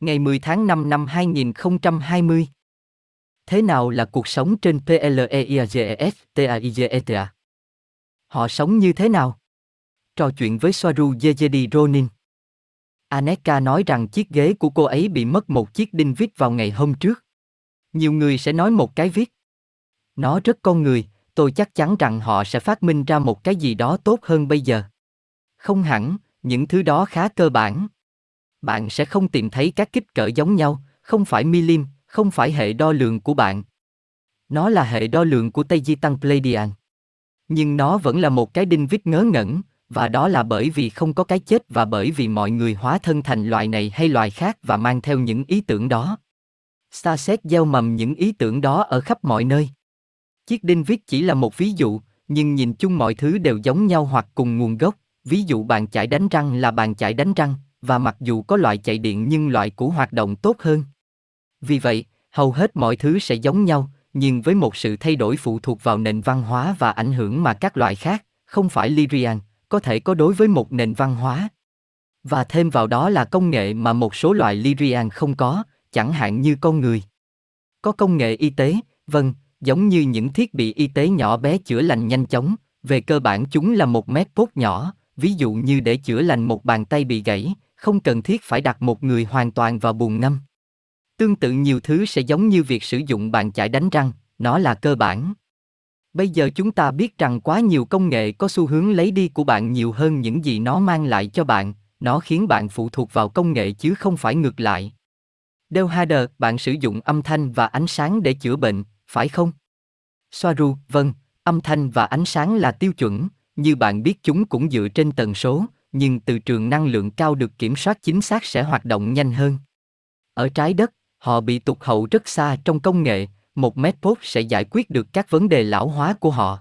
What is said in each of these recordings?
Ngày 10 tháng 5 năm 2020. Thế nào là cuộc sống trên PLEIGESTAIGETA? Họ sống như thế nào? Trò chuyện với Soaru Yejedi Ronin. Aneka nói rằng chiếc ghế của cô ấy bị mất một chiếc đinh vít vào ngày hôm trước. Nhiều người sẽ nói một cái viết. Nó rất con người, tôi chắc chắn rằng họ sẽ phát minh ra một cái gì đó tốt hơn bây giờ. Không hẳn, những thứ đó khá cơ bản. Bạn sẽ không tìm thấy các kích cỡ giống nhau, không phải milim, không phải hệ đo lường của bạn. Nó là hệ đo lường của Tây Di Tăng Pleiadian. Nhưng nó vẫn là một cái đinh vít ngớ ngẩn, và đó là bởi vì không có cái chết và bởi vì mọi người hóa thân thành loài này hay loài khác và mang theo những ý tưởng đó. Starset gieo mầm những ý tưởng đó ở khắp mọi nơi. Chiếc đinh vít chỉ là một ví dụ, nhưng nhìn chung mọi thứ đều giống nhau hoặc cùng nguồn gốc. Ví dụ bàn chải đánh răng là bàn chải đánh răng, và mặc dù có loại chạy điện nhưng loại cũ hoạt động tốt hơn. Vì vậy, hầu hết mọi thứ sẽ giống nhau, nhưng với một sự thay đổi phụ thuộc vào nền văn hóa và ảnh hưởng mà các loại khác, không phải Lyrian, có thể có đối với một nền văn hóa. Và thêm vào đó là công nghệ mà một số loại Lyrian không có, chẳng hạn như con người. Có công nghệ y tế, vâng, giống như những thiết bị y tế nhỏ bé chữa lành nhanh chóng, về cơ bản chúng là một mét pốt nhỏ, ví dụ như để chữa lành một bàn tay bị gãy, không cần thiết phải đặt một người hoàn toàn vào buồn ngâm. Tương tự nhiều thứ sẽ giống như việc sử dụng bàn chải đánh răng, nó là cơ bản. Bây giờ chúng ta biết rằng quá nhiều công nghệ có xu hướng lấy đi của bạn nhiều hơn những gì nó mang lại cho bạn, nó khiến bạn phụ thuộc vào công nghệ chứ không phải ngược lại. Del Hader, bạn sử dụng âm thanh và ánh sáng để chữa bệnh, phải không? Soaru, vâng, âm thanh và ánh sáng là tiêu chuẩn, như bạn biết chúng cũng dựa trên tần số, nhưng từ trường năng lượng cao được kiểm soát chính xác sẽ hoạt động nhanh hơn. Ở trái đất, họ bị tụt hậu rất xa trong công nghệ, một medpod sẽ giải quyết được các vấn đề lão hóa của họ.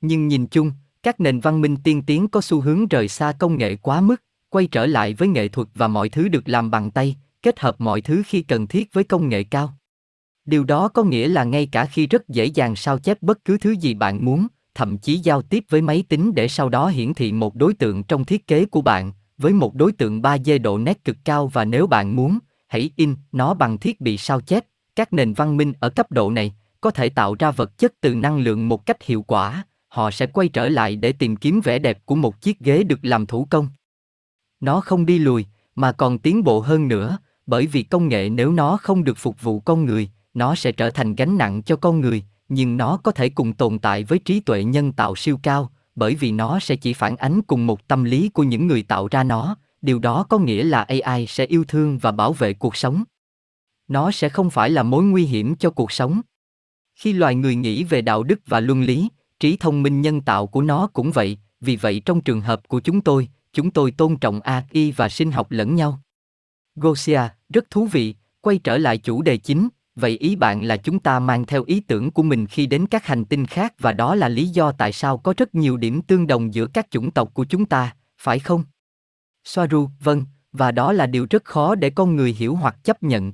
Nhưng nhìn chung, các nền văn minh tiên tiến có xu hướng rời xa công nghệ quá mức, quay trở lại với nghệ thuật và mọi thứ được làm bằng tay, kết hợp mọi thứ khi cần thiết với công nghệ cao. Điều đó có nghĩa là ngay cả khi rất dễ dàng sao chép bất cứ thứ gì bạn muốn, thậm chí giao tiếp với máy tính để sau đó hiển thị một đối tượng trong thiết kế của bạn, với một đối tượng 3D độ nét cực cao và nếu bạn muốn, hãy in nó bằng thiết bị sao chép. Các nền văn minh ở cấp độ này có thể tạo ra vật chất từ năng lượng một cách hiệu quả, họ sẽ quay trở lại để tìm kiếm vẻ đẹp của một chiếc ghế được làm thủ công. Nó không đi lùi, mà còn tiến bộ hơn nữa, bởi vì công nghệ nếu nó không được phục vụ con người, nó sẽ trở thành gánh nặng cho con người, nhưng nó có thể cùng tồn tại với trí tuệ nhân tạo siêu cao, bởi vì nó sẽ chỉ phản ánh cùng một tâm lý của những người tạo ra nó, điều đó có nghĩa là AI sẽ yêu thương và bảo vệ cuộc sống. Nó sẽ không phải là mối nguy hiểm cho cuộc sống. Khi loài người nghĩ về đạo đức và luân lý, trí thông minh nhân tạo của nó cũng vậy, vì vậy trong trường hợp của chúng tôi, chúng tôi tôn trọng AI và sinh học lẫn nhau. Gosia, rất thú vị, quay trở lại chủ đề chính, vậy ý bạn là chúng ta mang theo ý tưởng của mình khi đến các hành tinh khác và đó là lý do tại sao có rất nhiều điểm tương đồng giữa các chủng tộc của chúng ta, phải không? Soaru, vâng, và đó là điều rất khó để con người hiểu hoặc chấp nhận.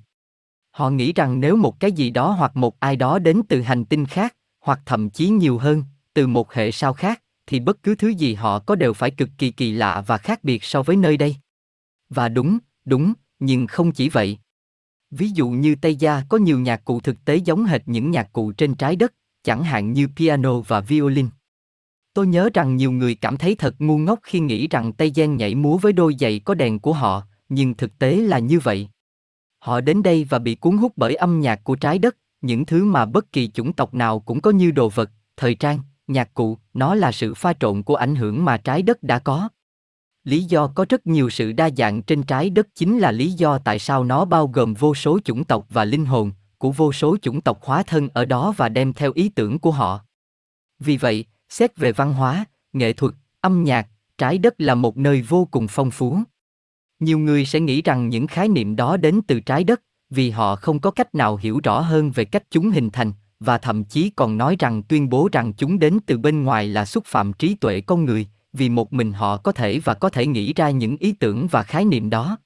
Họ nghĩ rằng nếu một cái gì đó hoặc một ai đó đến từ hành tinh khác, hoặc thậm chí nhiều hơn, từ một hệ sao khác, thì bất cứ thứ gì họ có đều phải cực kỳ kỳ lạ và khác biệt so với nơi đây. Và đúng, đúng, nhưng không chỉ vậy. Ví dụ như Tây Gia có nhiều nhạc cụ thực tế giống hệt những nhạc cụ trên trái đất, chẳng hạn như piano và violin. Tôi nhớ rằng nhiều người cảm thấy thật ngu ngốc khi nghĩ rằng Tây Gen nhảy múa với đôi giày có đèn của họ, nhưng thực tế là như vậy. Họ đến đây và bị cuốn hút bởi âm nhạc của trái đất, những thứ mà bất kỳ chủng tộc nào cũng có như đồ vật, thời trang, nhạc cụ, nó là sự pha trộn của ảnh hưởng mà trái đất đã có. Lý do có rất nhiều sự đa dạng trên trái đất chính là lý do tại sao nó bao gồm vô số chủng tộc và linh hồn của vô số chủng tộc hóa thân ở đó và đem theo ý tưởng của họ. Vì vậy, xét về văn hóa, nghệ thuật, âm nhạc, trái đất là một nơi vô cùng phong phú. Nhiều người sẽ nghĩ rằng những khái niệm đó đến từ trái đất, vì họ không có cách nào hiểu rõ hơn về cách chúng hình thành, và thậm chí còn nói rằng tuyên bố rằng chúng đến từ bên ngoài là xúc phạm trí tuệ con người, vì một mình họ có thể và có thể nghĩ ra những ý tưởng và khái niệm đó.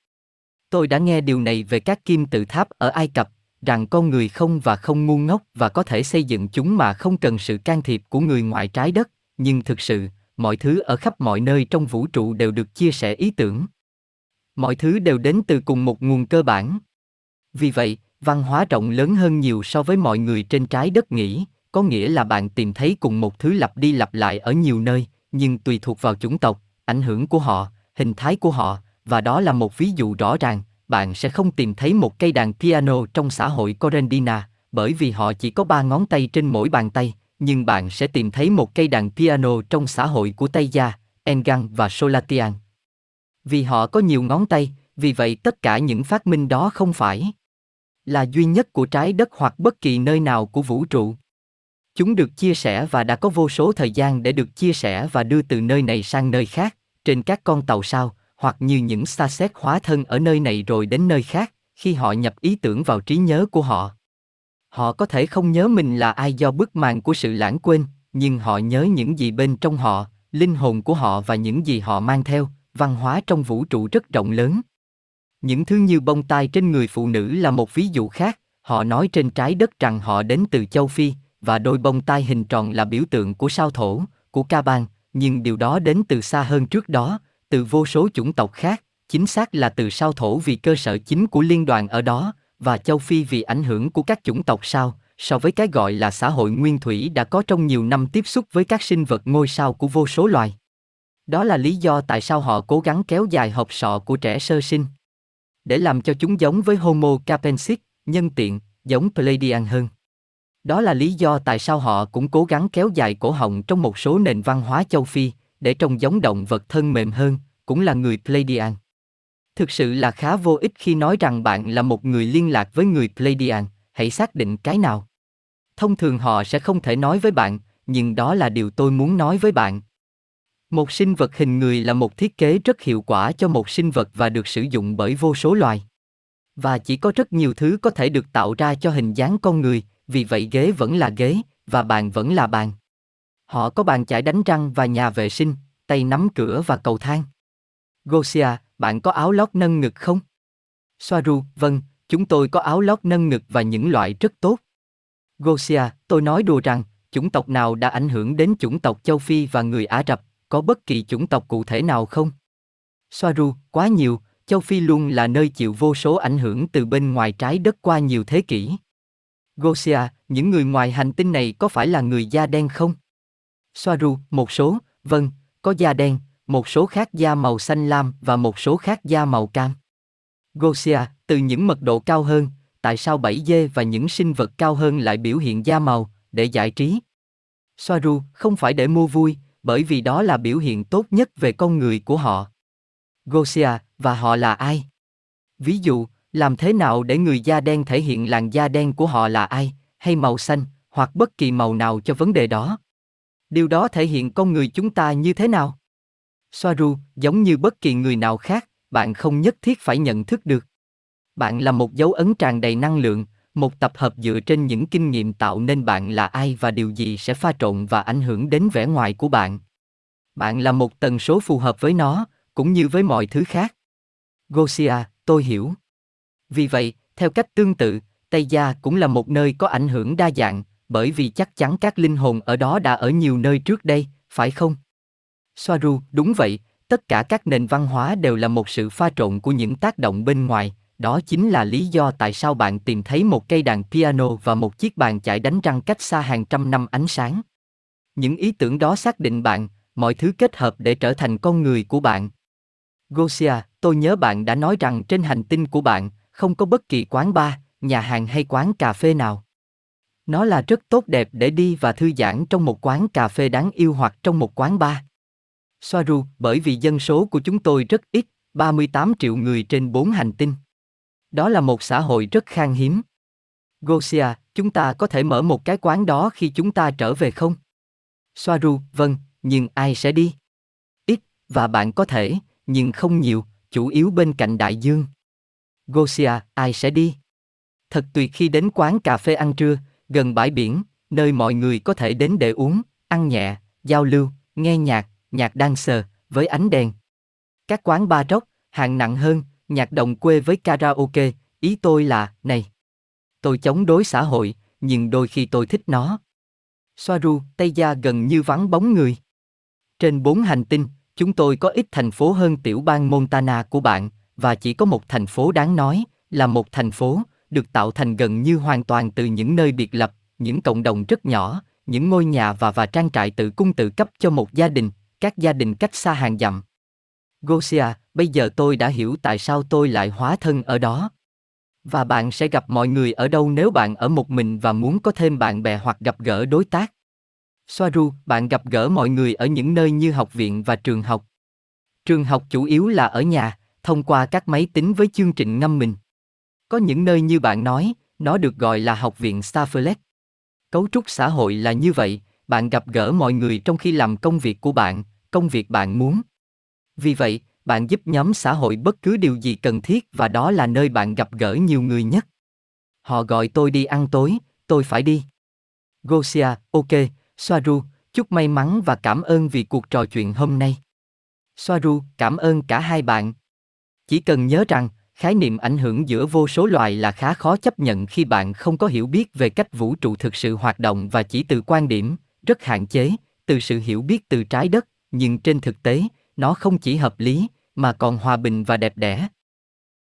Tôi đã nghe điều này về các kim tự tháp ở Ai Cập, rằng con người không và không ngu ngốc và có thể xây dựng chúng mà không cần sự can thiệp của người ngoài trái đất, nhưng thực sự, mọi thứ ở khắp mọi nơi trong vũ trụ đều được chia sẻ ý tưởng. Mọi thứ đều đến từ cùng một nguồn cơ bản. Vì vậy, văn hóa rộng lớn hơn nhiều so với mọi người trên trái đất nghĩ, có nghĩa là bạn tìm thấy cùng một thứ lặp đi lặp lại ở nhiều nơi, nhưng tùy thuộc vào chủng tộc, ảnh hưởng của họ, hình thái của họ, và đó là một ví dụ rõ ràng, bạn sẽ không tìm thấy một cây đàn piano trong xã hội Corendina, bởi vì họ chỉ có ba ngón tay trên mỗi bàn tay, nhưng bạn sẽ tìm thấy một cây đàn piano trong xã hội của Tây Gia, Engang và Solatian. Vì họ có nhiều ngón tay, vì vậy tất cả những phát minh đó không phải là duy nhất của trái đất hoặc bất kỳ nơi nào của vũ trụ. Chúng được chia sẻ và đã có vô số thời gian để được chia sẻ và đưa từ nơi này sang nơi khác, trên các con tàu sao, hoặc như những xa xét hóa thân ở nơi này rồi đến nơi khác, khi họ nhập ý tưởng vào trí nhớ của họ. Họ có thể không nhớ mình là ai do bức màn của sự lãng quên, nhưng họ nhớ những gì bên trong họ, linh hồn của họ và những gì họ mang theo, văn hóa trong vũ trụ rất rộng lớn. Những thứ như bông tai trên người phụ nữ là một ví dụ khác, họ nói trên trái đất rằng họ đến từ châu Phi, và đôi bông tai hình tròn là biểu tượng của sao thổ, của ca bang, nhưng điều đó đến từ xa hơn trước đó, từ vô số chủng tộc khác, chính xác là từ sao thổ vì cơ sở chính của liên đoàn ở đó, và châu Phi vì ảnh hưởng của các chủng tộc sao, so với cái gọi là xã hội nguyên thủy đã có trong nhiều năm tiếp xúc với các sinh vật ngôi sao của vô số loài. Đó là lý do tại sao họ cố gắng kéo dài hộp sọ của trẻ sơ sinh. Để làm cho chúng giống với Homo capensis, nhân tiện, giống Pleiadian hơn. Đó là lý do tại sao họ cũng cố gắng kéo dài cổ họng trong một số nền văn hóa châu Phi, để trông giống động vật thân mềm hơn, cũng là người Pleiadian. Thực sự là khá vô ích khi nói rằng bạn là một người liên lạc với người Pleiadian, hãy xác định cái nào. Thông thường họ sẽ không thể nói với bạn, nhưng đó là điều tôi muốn nói với bạn. Một sinh vật hình người là một thiết kế rất hiệu quả cho một sinh vật và được sử dụng bởi vô số loài. Và chỉ có rất nhiều thứ có thể được tạo ra cho hình dáng con người, vì vậy ghế vẫn là ghế, và bàn vẫn là bàn. Họ có bàn chải đánh răng và nhà vệ sinh, tay nắm cửa và cầu thang. Gosia, bạn có áo lót nâng ngực không? Soaru, vâng, chúng tôi có áo lót nâng ngực và những loại rất tốt. Gosia, tôi nói đùa rằng, chủng tộc nào đã ảnh hưởng đến chủng tộc châu Phi và người Ả Rập, có bất kỳ chủng tộc cụ thể nào không? Soaru, quá nhiều, châu Phi luôn là nơi chịu vô số ảnh hưởng từ bên ngoài trái đất qua nhiều thế kỷ. Gosia, những người ngoài hành tinh này có phải là người da đen không? Soaru, một số, vâng, có da đen, một số khác da màu xanh lam và một số khác da màu cam. Gosia, từ những mật độ cao hơn, tại sao bảy dê và những sinh vật cao hơn lại biểu hiện da màu, để giải trí? Soaru, không phải để mua vui, bởi vì đó là biểu hiện tốt nhất về con người của họ. Gosia, và họ là ai? Ví dụ, làm thế nào để người da đen thể hiện làn da đen của họ là ai, hay màu xanh, hoặc bất kỳ màu nào cho vấn đề đó? Điều đó thể hiện con người chúng ta như thế nào? Soaru, giống như bất kỳ người nào khác, bạn không nhất thiết phải nhận thức được. Bạn là một dấu ấn tràn đầy năng lượng, một tập hợp dựa trên những kinh nghiệm tạo nên bạn là ai và điều gì sẽ pha trộn và ảnh hưởng đến vẻ ngoài của bạn. Bạn là một tần số phù hợp với nó, cũng như với mọi thứ khác. Gosia, tôi hiểu. Vì vậy, theo cách tương tự, Tây Gia cũng là một nơi có ảnh hưởng đa dạng, bởi vì chắc chắn các linh hồn ở đó đã ở nhiều nơi trước đây, phải không? Soaru, đúng vậy, tất cả các nền văn hóa đều là một sự pha trộn của những tác động bên ngoài, đó chính là lý do tại sao bạn tìm thấy một cây đàn piano và một chiếc bàn chải đánh răng cách xa hàng trăm năm ánh sáng. Những ý tưởng đó xác định bạn, mọi thứ kết hợp để trở thành con người của bạn. Gosia, tôi nhớ bạn đã nói rằng trên hành tinh của bạn, không có bất kỳ quán bar, nhà hàng hay quán cà phê nào. Nó là rất tốt đẹp để đi và thư giãn trong một quán cà phê đáng yêu hoặc trong một quán bar. Soaru, bởi vì dân số của chúng tôi rất ít, 38 triệu người trên 4 hành tinh. Đó là một xã hội rất khan hiếm. Gosia, chúng ta có thể mở một cái quán đó khi chúng ta trở về không? Soaru, vâng, nhưng ai sẽ đi? Ít, và bạn có thể, nhưng không nhiều, chủ yếu bên cạnh đại dương. Gosia, ai sẽ đi? Thật tuyệt khi đến quán cà phê ăn trưa, gần bãi biển, nơi mọi người có thể đến để uống, ăn nhẹ, giao lưu, nghe nhạc, nhạc đang sờ, với ánh đèn. Các quán bar rock, hạng nặng hơn, nhạc đồng quê với karaoke, ý tôi là, này. Tôi chống đối xã hội, nhưng đôi khi tôi thích nó. Soaru, Tây Gia gần như vắng bóng người. Trên bốn hành tinh, chúng tôi có ít thành phố hơn tiểu bang Montana của bạn, và chỉ có một thành phố đáng nói, là một thành phố, được tạo thành gần như hoàn toàn từ những nơi biệt lập, những cộng đồng rất nhỏ, những ngôi nhà và và trang trại tự cung tự cấp cho một gia đình, các gia đình cách xa hàng dặm. Gosia, bây giờ tôi đã hiểu tại sao tôi lại hóa thân ở đó. Và bạn sẽ gặp mọi người ở đâu nếu bạn ở một mình và muốn có thêm bạn bè hoặc gặp gỡ đối tác. Soaru, bạn gặp gỡ mọi người ở những nơi như học viện và trường học. Trường học chủ yếu là ở nhà, thông qua các máy tính với chương trình ngâm mình. Có những nơi như bạn nói, nó được gọi là học viện Starfleet. Cấu trúc xã hội là như vậy, bạn gặp gỡ mọi người trong khi làm công việc của bạn, công việc bạn muốn. Vì vậy, bạn giúp nhóm xã hội bất cứ điều gì cần thiết và đó là nơi bạn gặp gỡ nhiều người nhất. Họ gọi tôi đi ăn tối, tôi phải đi. Gosia, ok, Soaru, chúc may mắn và cảm ơn vì cuộc trò chuyện hôm nay. Soaru, cảm ơn cả hai bạn. Chỉ cần nhớ rằng, khái niệm ảnh hưởng giữa vô số loài là khá khó chấp nhận khi bạn không có hiểu biết về cách vũ trụ thực sự hoạt động và chỉ từ quan điểm, rất hạn chế, từ sự hiểu biết từ trái đất, nhưng trên thực tế, nó không chỉ hợp lý, mà còn hòa bình và đẹp đẽ.